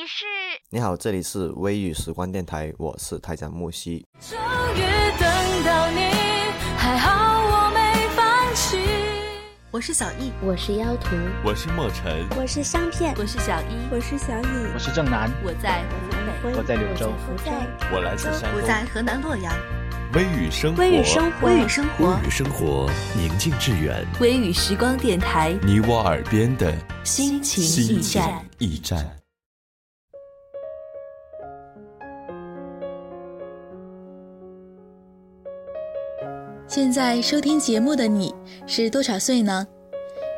你是？你好，这里是微雨时光电台，我是台长木西。终于等到你，还好我没放弃。我是小易，我是妖图，我是莫尘，我是香片，我是小一，我是小乙，我是正南，我在我我在柳州，我在我来自山东，我在河南洛阳。微雨生活，微雨生活，微雨生活，微雨生活，宁静致远。微雨时光电台，你我耳边的。心情驿站。驿站。现在收听节目的你是多少岁呢？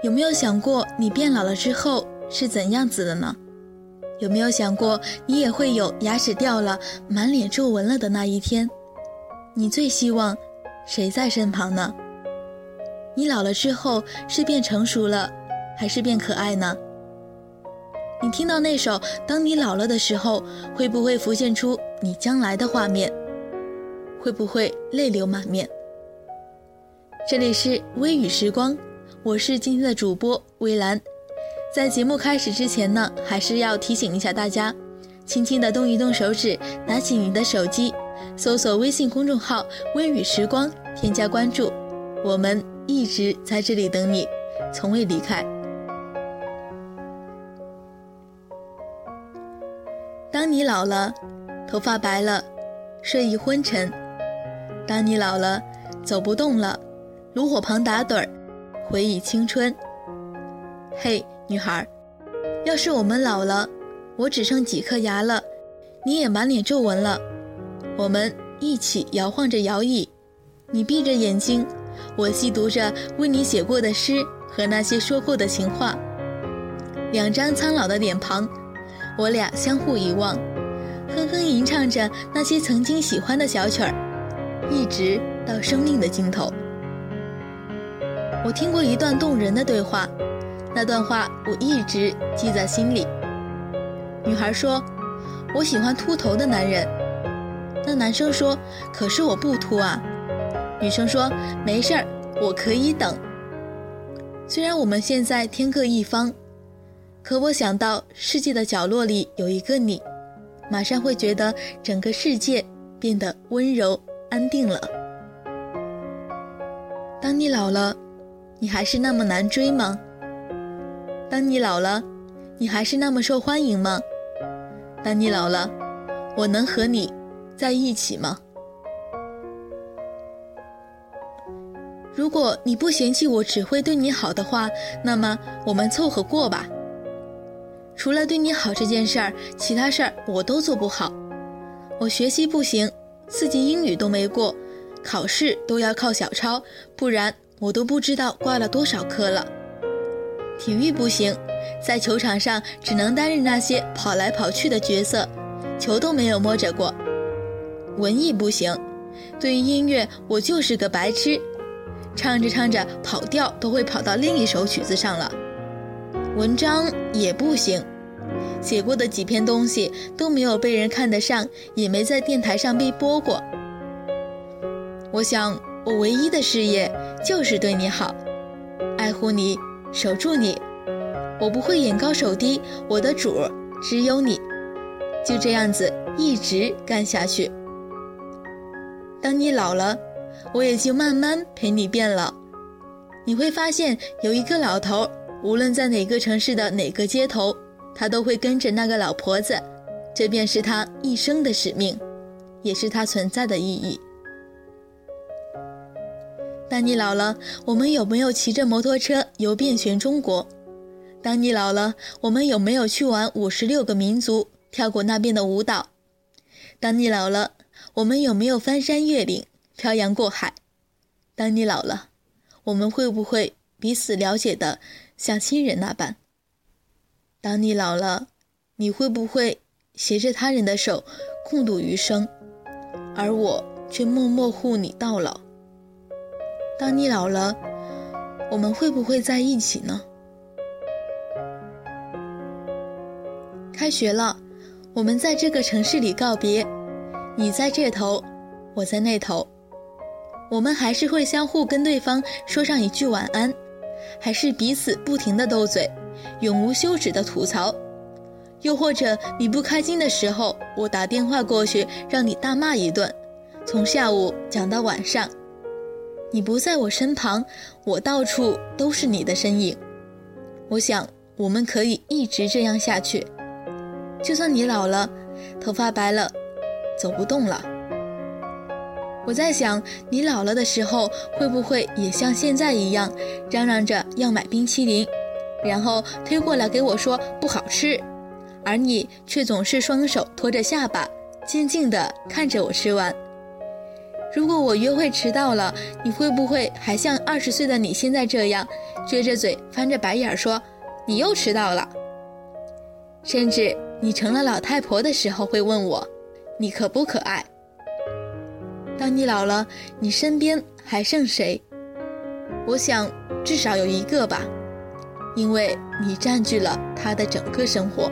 有没有想过你变老了之后是怎样子的呢？有没有想过你也会有牙齿掉了、满脸皱纹了的那一天？你最希望谁在身旁呢？你老了之后是变成熟了，还是变可爱呢？你听到那首《当你老了》的时候，会不会浮现出你将来的画面？会不会泪流满面？这里是微雨时光，我是今天的主播微兰。在节目开始之前呢，还是要提醒一下大家，轻轻的动一动手指，拿起你的手机，搜索微信公众号“微雨时光”，添加关注，我们一直在这里等你，从未离开。当你老了，头发白了，睡意昏沉；当你老了，走不动了。炉火旁打盹儿，回忆青春。嘿，女孩，要是我们老了，我只剩几颗牙了，你也满脸皱纹了，我们一起摇晃着摇椅，你闭着眼睛，我细读着为你写过的诗和那些说过的情话。两张苍老的脸庞，我俩相互遗忘，哼哼吟唱着那些曾经喜欢的小曲儿，一直到生命的尽头。我听过一段动人的对话，那段话我一直记在心里。女孩说：“我喜欢秃头的男人。”那男生说：“可是我不秃啊。”女生说：“没事儿，我可以等。”虽然我们现在天各一方，可我想到世界的角落里有一个你，马上会觉得整个世界变得温柔安定了。当你老了。你还是那么难追吗？当你老了，你还是那么受欢迎吗？当你老了，我能和你在一起吗？如果你不嫌弃我只会对你好的话，那么我们凑合过吧。除了对你好这件事儿，其他事儿我都做不好。我学习不行，四级英语都没过，考试都要靠小抄，不然。我都不知道挂了多少科了。体育不行，在球场上只能担任那些跑来跑去的角色，球都没有摸着过。文艺不行，对于音乐我就是个白痴，唱着唱着跑调都会跑到另一首曲子上了。文章也不行，写过的几篇东西都没有被人看得上，也没在电台上被播过。我想。我唯一的事业就是对你好，爱护你，守住你。我不会眼高手低，我的主儿只有你。就这样子一直干下去。当你老了，我也就慢慢陪你变老。你会发现有一个老头，无论在哪个城市的哪个街头，他都会跟着那个老婆子。这便是他一生的使命，也是他存在的意义。当你老了，我们有没有骑着摩托车游遍全中国？当你老了，我们有没有去玩五十六个民族，跳过那边的舞蹈？当你老了，我们有没有翻山越岭，漂洋过海？当你老了，我们会不会彼此了解的像亲人那般？当你老了，你会不会携着他人的手共度余生，而我却默默护你到老？当你老了，我们会不会在一起呢？开学了，我们在这个城市里告别，你在这头，我在那头，我们还是会相互跟对方说上一句晚安，还是彼此不停的斗嘴，永无休止的吐槽。又或者你不开心的时候，我打电话过去让你大骂一顿，从下午讲到晚上。你不在我身旁，我到处都是你的身影。我想我们可以一直这样下去，就算你老了，头发白了，走不动了。我在想，你老了的时候会不会也像现在一样，嚷嚷着要买冰淇淋，然后推过来给我说不好吃，而你却总是双手托着下巴，静静地看着我吃完。如果我约会迟到了，你会不会还像二十岁的你现在这样，撅着嘴翻着白眼说你又迟到了？甚至你成了老太婆的时候，会问我你可不可爱？当你老了，你身边还剩谁？我想至少有一个吧，因为你占据了他的整个生活。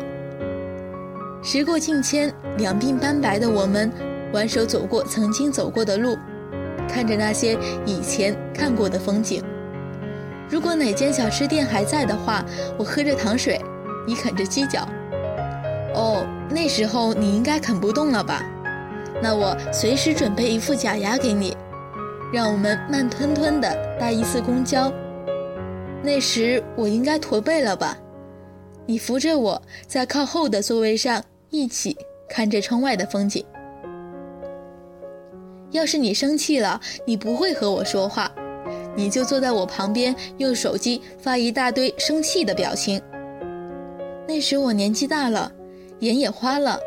时过境迁，两鬓斑白的我们。挽手走过曾经走过的路，看着那些以前看过的风景。如果哪间小吃店还在的话，我喝着糖水，你啃着鸡脚。哦，那时候你应该啃不动了吧？那我随时准备一副假牙给你，让我们慢吞吞的搭一次公交。那时我应该驼背了吧？你扶着我在靠后的座位上，一起看着窗外的风景。要是你生气了，你不会和我说话，你就坐在我旁边，用手机发一大堆生气的表情。那时我年纪大了，眼也花了，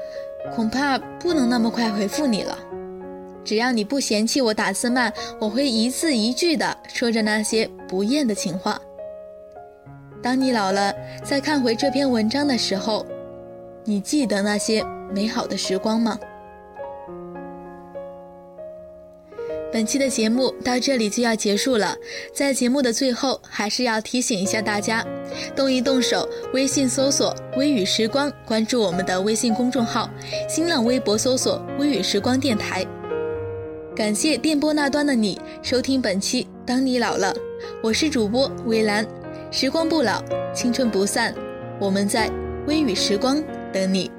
恐怕不能那么快回复你了。只要你不嫌弃我打字慢，我会一字一句的说着那些不厌的情话。当你老了，再看回这篇文章的时候，你记得那些美好的时光吗？本期的节目到这里就要结束了，在节目的最后，还是要提醒一下大家，动一动手，微信搜索“微雨时光”，关注我们的微信公众号，新浪微博搜索“微雨时光电台”。感谢电波那端的你收听本期《当你老了》，我是主播微兰，时光不老，青春不散，我们在微雨时光等你。